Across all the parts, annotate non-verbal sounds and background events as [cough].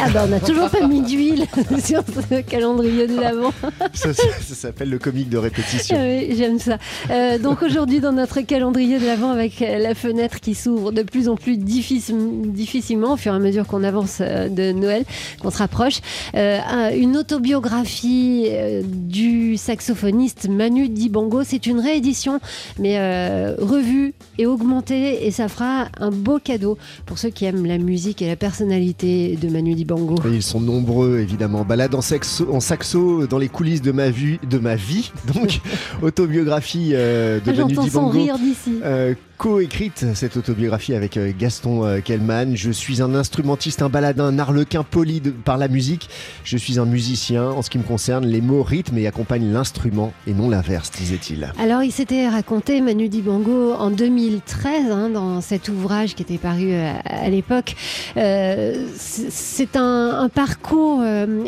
Ah bah on n'a toujours pas mis d'huile [laughs] sur ce calendrier de l'avant. Ça, ça- ça s'appelle le comique de répétition. Ah oui, j'aime ça. Euh, donc aujourd'hui dans notre calendrier de l'avant avec euh, la fenêtre qui s'ouvre de plus en plus difficile- difficilement au fur et à mesure qu'on avance euh, de Noël, qu'on se rapproche, euh, un- une autobiographie du saxophoniste Manu Dibango. C'est une réédition mais euh, revue et augmentée et ça fera un beau cadeau pour ceux qui aiment la musique et la personnalité de Manu Dibango. Et ils sont nombreux évidemment. Balade en saxo, en saxo dans les coulisses de ma vie, de ma vie. [laughs] Donc [laughs] autobiographie euh, de Ah, Manu J'entends son Dibango. rire d'ici. Euh, co-écrite cette autobiographie avec euh, Gaston euh, Kellman. Je suis un instrumentiste, un baladin, un arlequin poli de- par la musique. Je suis un musicien. En ce qui me concerne, les mots rythment et accompagnent l'instrument et non l'inverse, disait-il. Alors, il s'était raconté, Manu Dibango, en 2013, hein, dans cet ouvrage qui était paru euh, à l'époque. C'est- un, parcours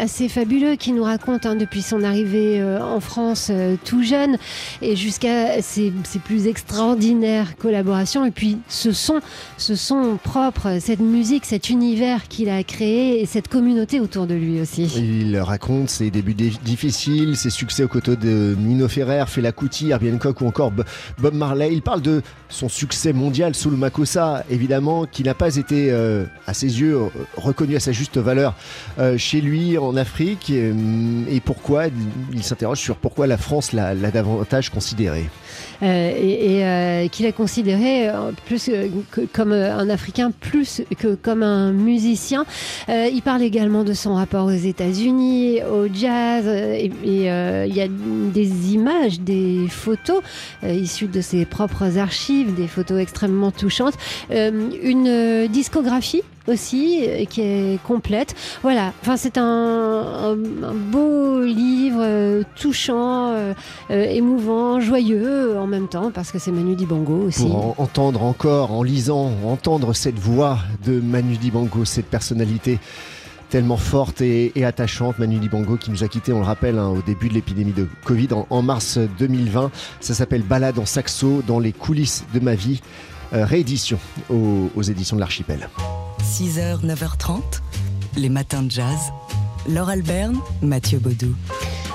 assez fabuleux qui nous raconte, hein, depuis son arrivée en France tout jeune et jusqu'à ses, ses plus extraordinaires collaborations. Et puis, ce son, ce son propre, cette musique, cet univers qu'il a créé et cette communauté autour de lui aussi. Il raconte ses débuts dé- difficiles, ses succès aux côtés de Nino Ferrer, Fela Kuti, Herbie Hancock ou encore Bo- Bob Marley. Il parle de son succès mondial sous le Makossa, évidemment, qui n'a pas été, euh, à ses yeux, euh, reconnu à sa juste valeur euh, chez lui en Afrique. Et, hum, et pourquoi Il s'interroge sur pourquoi la France l'a l'a davantage considéré. Euh, et, et, euh, qu'il a considéré euh, plus que, comme euh, un Africain plus que comme un musicien. Euh, il parle également de son rapport aux États-Unis, au jazz, et il y a des images, des photos issues de ses propres archives, des photos extrêmement touchantes, une discographie aussi euh, qui est complète. Voilà, enfin c'est un, beau livre euh, touchant, euh, émouvant, joyeux en même temps parce que c'est Manu Dibango aussi. Pour en- entendre encore, en lisant, entendre cette voix de Manu Dibango, cette personnalité tellement forte et, attachante, Manu Dibango qui nous a quittés, on le rappelle, hein, au début de l'épidémie de Covid en, mars 2020. Ça s'appelle Balade en saxo dans les coulisses de ma vie. Réédition aux éditions de l'Archipel. 6h, 9h30, les matins de jazz. Laure Alberne, Mathieu Baudou.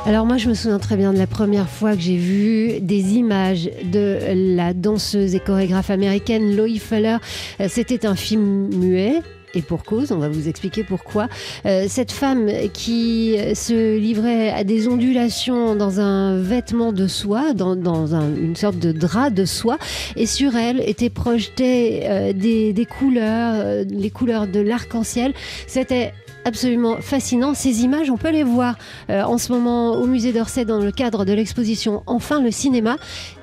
Alors moi je me souviens très bien de la première fois que j'ai vu des images de la danseuse et chorégraphe américaine Loie Fuller. Euh, C'était un film muet. Et pour cause, on va vous expliquer pourquoi. Euh, cette femme qui se livrait à des ondulations dans un vêtement de soie, dans, dans un- une sorte de drap de soie, et sur elle étaient projetées euh, des, couleurs, euh, les couleurs de l'arc-en-ciel. C'était absolument fascinant. Ces images, on peut les voir euh, en ce moment au musée d'Orsay dans le cadre de l'exposition Enfin le cinéma.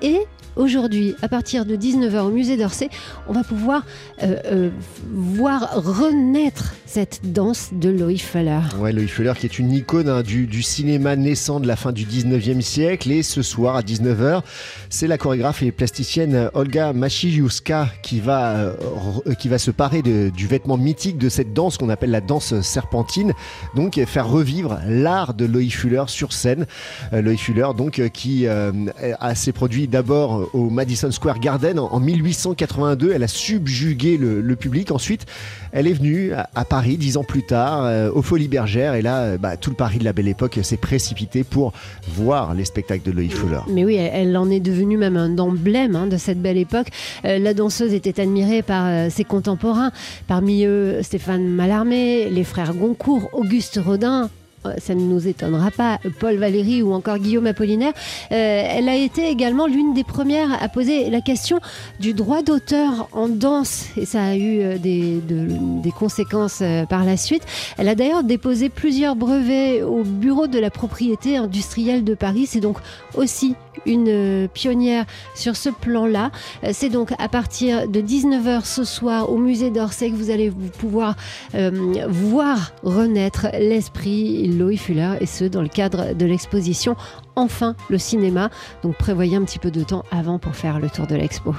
Et aujourd'hui, à partir de 19h au musée d'Orsay, on va pouvoir euh, euh, voir renaître cette danse de Loïc Fuller. Ouais, Loïc Fuller qui est une icône hein, du, cinéma naissant de la fin du 19e siècle. Et ce soir à 19h, c'est la chorégraphe et plasticienne Olga Machiuska qui va, euh, qui va se parer du vêtement mythique de cette danse qu'on appelle la danse serpentine. Donc faire revivre l'art de Loïc Fuller sur scène. Loïc Fuller donc qui a s'est produit d'abord au Madison Square Garden en, en 1882. Elle a subjugué le, public. Ensuite, elle est venue à, Paris dix ans plus tard, euh, aux Folies Bergères, et là, euh, bah, tout le Paris de la Belle Époque s'est précipité pour voir les spectacles de Loïc Fuller. Mais oui, elle, en est devenue même un emblème hein, de cette belle époque. Euh, la danseuse était admirée par ses contemporains, parmi eux Stéphane Mallarmé, les frères Goncourt, Auguste Rodin. Euh, Ça ne nous étonnera pas, Paul Valéry ou encore Guillaume Apollinaire. Euh, elle a été également l'une des premières à poser la question du droit d'auteur en danse et ça a eu euh, des, de- des conséquences par la suite. Elle a d'ailleurs déposé plusieurs brevets au bureau de la propriété industrielle de Paris. C'est donc aussi une euh, pionnière sur ce plan-là. Euh, C'est donc à partir de 19h ce soir au musée d'Orsay que vous allez pouvoir euh, voir renaître l'esprit Loïc Fuller et ce dans le cadre de l'exposition Enfin le cinéma. Donc prévoyez un petit peu de temps avant pour faire le tour de l'expo.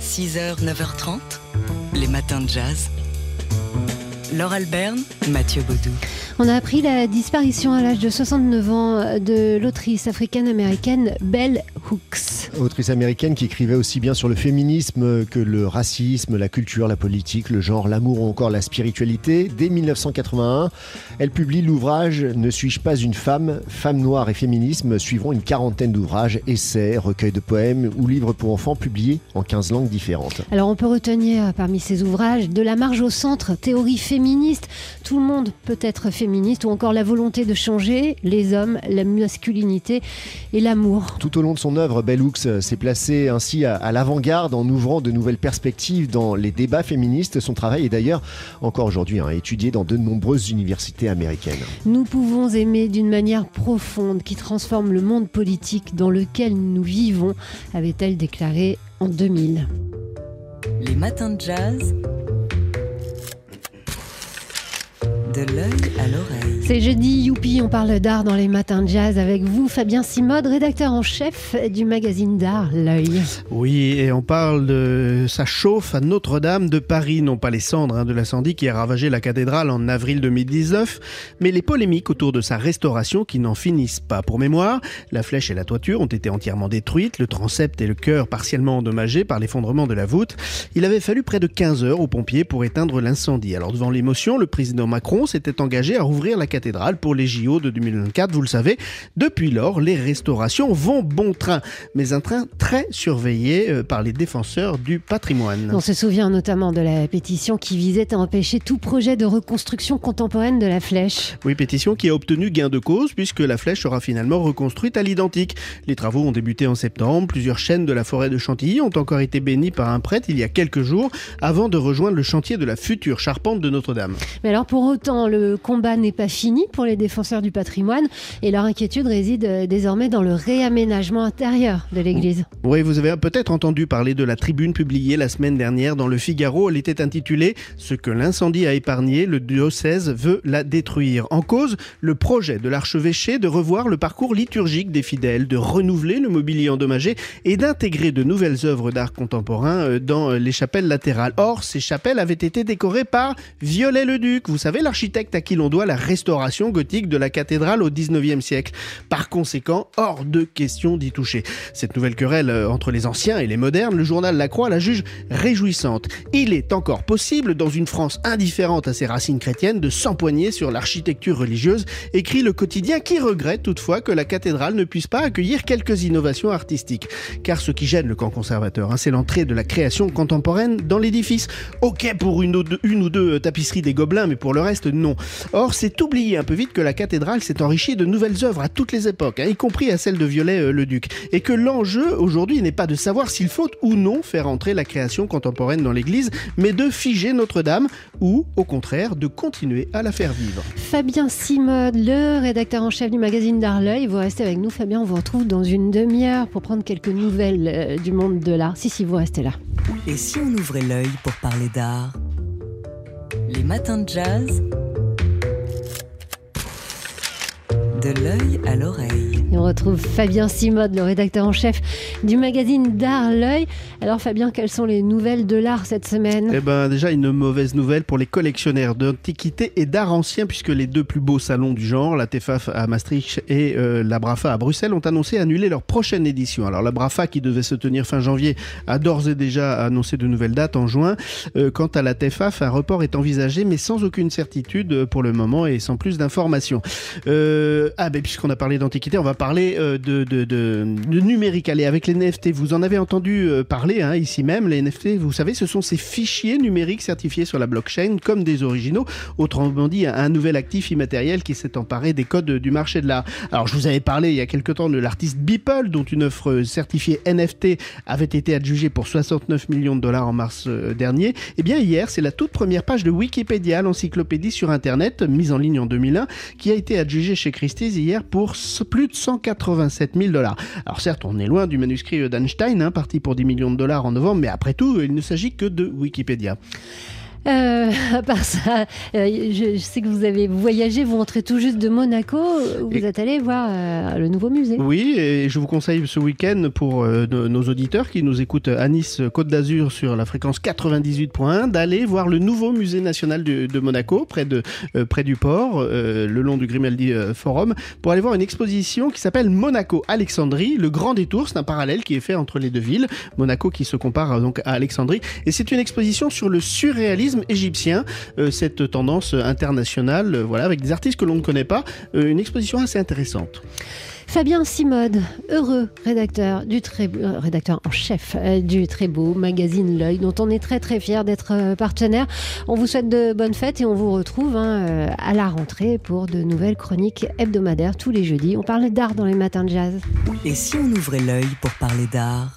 6h, 9h30, les matins de jazz. Laure Alberne, Mathieu Baudou. On a appris la disparition à l'âge de 69 ans de l'autrice africaine-américaine Bell Hooks. Autrice américaine qui écrivait aussi bien sur le féminisme que le racisme, la culture, la politique, le genre, l'amour ou encore la spiritualité. Dès 1981, elle publie l'ouvrage Ne suis-je pas une femme Femme noire et féminisme, suivront une quarantaine d'ouvrages, essais, recueils de poèmes ou livres pour enfants publiés en 15 langues différentes. Alors on peut retenir parmi ces ouvrages De la marge au centre, théorie féministe, tout le monde peut être féministe, ou encore la volonté de changer, les hommes, la masculinité et l'amour. Tout au long de son œuvre, Bell Hooks s'est placée ainsi à, l'avant-garde en ouvrant de nouvelles perspectives dans les débats féministes. Son travail est d'ailleurs encore aujourd'hui hein, étudié dans de nombreuses universités américaines. Nous pouvons aimer d'une manière profonde qui transforme le monde politique dans lequel nous vivons, avait-elle déclaré en 2000. Les matins de jazz. De l'œil à l'oreille. C'est jeudi, youpi, on parle d'art dans les matins de jazz avec vous, Fabien Simode, rédacteur en chef du magazine d'art L'œil. Oui, et on parle de sa chauffe à Notre-Dame de Paris, non pas les cendres hein, de l'incendie qui a ravagé la cathédrale en avril 2019, mais les polémiques autour de sa restauration qui n'en finissent pas. Pour mémoire, la flèche et la toiture ont été entièrement détruites, le transept et le chœur partiellement endommagés par l'effondrement de la voûte. Il avait fallu près de 15 heures aux pompiers pour éteindre l'incendie. Alors devant l'émotion, le président Macron s'était engagé à rouvrir la cathédrale pour les JO de 2024. Vous le savez, depuis lors, les restaurations vont bon train, mais un train très surveillé euh, par les défenseurs du patrimoine. On se souvient notamment de la pétition qui visait à empêcher tout projet de reconstruction contemporaine de la flèche. Oui, pétition qui a obtenu gain de cause puisque la flèche sera finalement reconstruite à l'identique. Les travaux ont débuté en septembre. Plusieurs chaînes de la forêt de Chantilly ont encore été bénies par un prêtre il y a quelques jours avant de rejoindre le chantier de la future charpente de Notre-Dame. Mais alors pour autant, le combat n'est pas fini pour les défenseurs du patrimoine et leur inquiétude réside euh, désormais dans le réaménagement intérieur de l'église. Oui, vous avez peut-être entendu parler de la tribune publiée la semaine dernière dans le Figaro. Elle était intitulée Ce que l'incendie a épargné, le diocèse veut la détruire. En cause, le projet de l'archevêché de revoir le parcours liturgique des fidèles, de renouveler le mobilier endommagé et d'intégrer de nouvelles œuvres d'art contemporain euh, dans les chapelles latérales. Or, ces chapelles avaient été décorées par Viollet-le-Duc, vous savez, l'architecte à qui l'on doit la restauration gothique de la cathédrale au 19e siècle. Par conséquent, hors de question d'y toucher. Cette nouvelle querelle euh, entre les anciens et les modernes, le journal La Croix la juge réjouissante. Il est encore possible, dans une France indifférente à ses racines chrétiennes, de s'empoigner sur l'architecture religieuse, écrit le quotidien qui regrette toutefois que la cathédrale ne puisse pas accueillir quelques innovations artistiques. Car ce qui gêne le camp conservateur, hein, c'est l'entrée de la création contemporaine dans l'édifice. Ok pour une ou, deux, une ou deux tapisseries des gobelins, mais pour le reste, non. Or, c'est oublié un peu vite que la cathédrale s'est enrichie de nouvelles œuvres à toutes les époques, hein, y compris à celle de Viollet-le-Duc, euh, et que l'enjeu aujourd'hui n'est pas de savoir s'il faut ou non faire entrer la création contemporaine dans l'église, mais de figer Notre-Dame, ou au contraire de continuer à la faire vivre. Fabien Simode, le rédacteur en chef du magazine d'Arleuil, vous restez avec nous Fabien, on vous retrouve dans une demi-heure pour prendre quelques nouvelles euh, du monde de l'art. Si, si, vous restez là. Et si on ouvrait l'œil pour parler d'art? Les matins de jazz De l'œil à l'oreille. on retrouve Fabien Simode, le rédacteur en chef du magazine d'art L'œil. Alors Fabien, quelles sont les nouvelles de l'art cette semaine? Eh ben déjà une mauvaise nouvelle pour les collectionneurs d'antiquités et d'art ancien puisque les deux plus beaux salons du genre, la TEFAF à Maastricht et euh, la BRAFA à Bruxelles, ont annoncé annuler leur prochaine édition. Alors la BRAFA qui devait se tenir fin janvier a d'ores et déjà annoncé de nouvelles dates en juin. Euh, quant à la TEFAF, un report est envisagé mais sans aucune certitude pour le moment et sans plus d'informations. Euh, ah ben puisqu'on a parlé d'antiquité, on va parler euh, de, de, numérique. Allez, avec les NFT, vous en avez entendu euh, parler hein, ici même. Les NFT, vous savez, ce sont ces fichiers numériques certifiés sur la blockchain comme des originaux. Autrement dit, un, nouvel actif immatériel qui s'est emparé des codes du marché de l'art. Alors je vous avais parlé il y a quelque temps de l'artiste Beeple, dont une œuvre certifiée NFT avait été adjugée pour 69 millions de dollars en mars euh, dernier. Eh bien hier, c'est la toute première page de Wikipédia, l'encyclopédie sur Internet, mise en ligne en 2001, qui a été adjugée chez Christie hier pour plus de 187 000 dollars. Alors certes, on est loin du manuscrit d'Einstein, hein, parti pour 10 millions de dollars en novembre, mais après tout, il ne s'agit que de Wikipédia. Euh, [laughs] à part ça, euh, je, sais que vous avez voyagé, vous rentrez tout juste de Monaco, vous êtes allé voir euh, le nouveau musée. Oui, et je vous conseille ce week-end pour nos auditeurs qui nous écoutent à Nice, Côte d'Azur sur la fréquence 98.1, d'aller voir le nouveau musée national de, Monaco, près, de, près du port, le long du Grimaldi Forum, pour aller voir une exposition qui s'appelle Monaco Alexandrie, le grand détour, c'est un parallèle qui est fait entre les deux villes, Monaco qui se compare donc à Alexandrie, et c'est une exposition sur le surréalisme égyptien, euh, cette tendance internationale, euh, voilà, avec des artistes que l'on ne connaît pas, euh, une exposition assez intéressante. Fabien Simode, heureux rédacteur, du très, rédacteur en chef du très beau magazine L'œil, dont on est très très fier d'être partenaire. On vous souhaite de bonnes fêtes et on vous retrouve hein, à la rentrée pour de nouvelles chroniques hebdomadaires tous les jeudis. On parle d'art dans les matins de jazz. Et si on ouvrait l'œil pour parler d'art?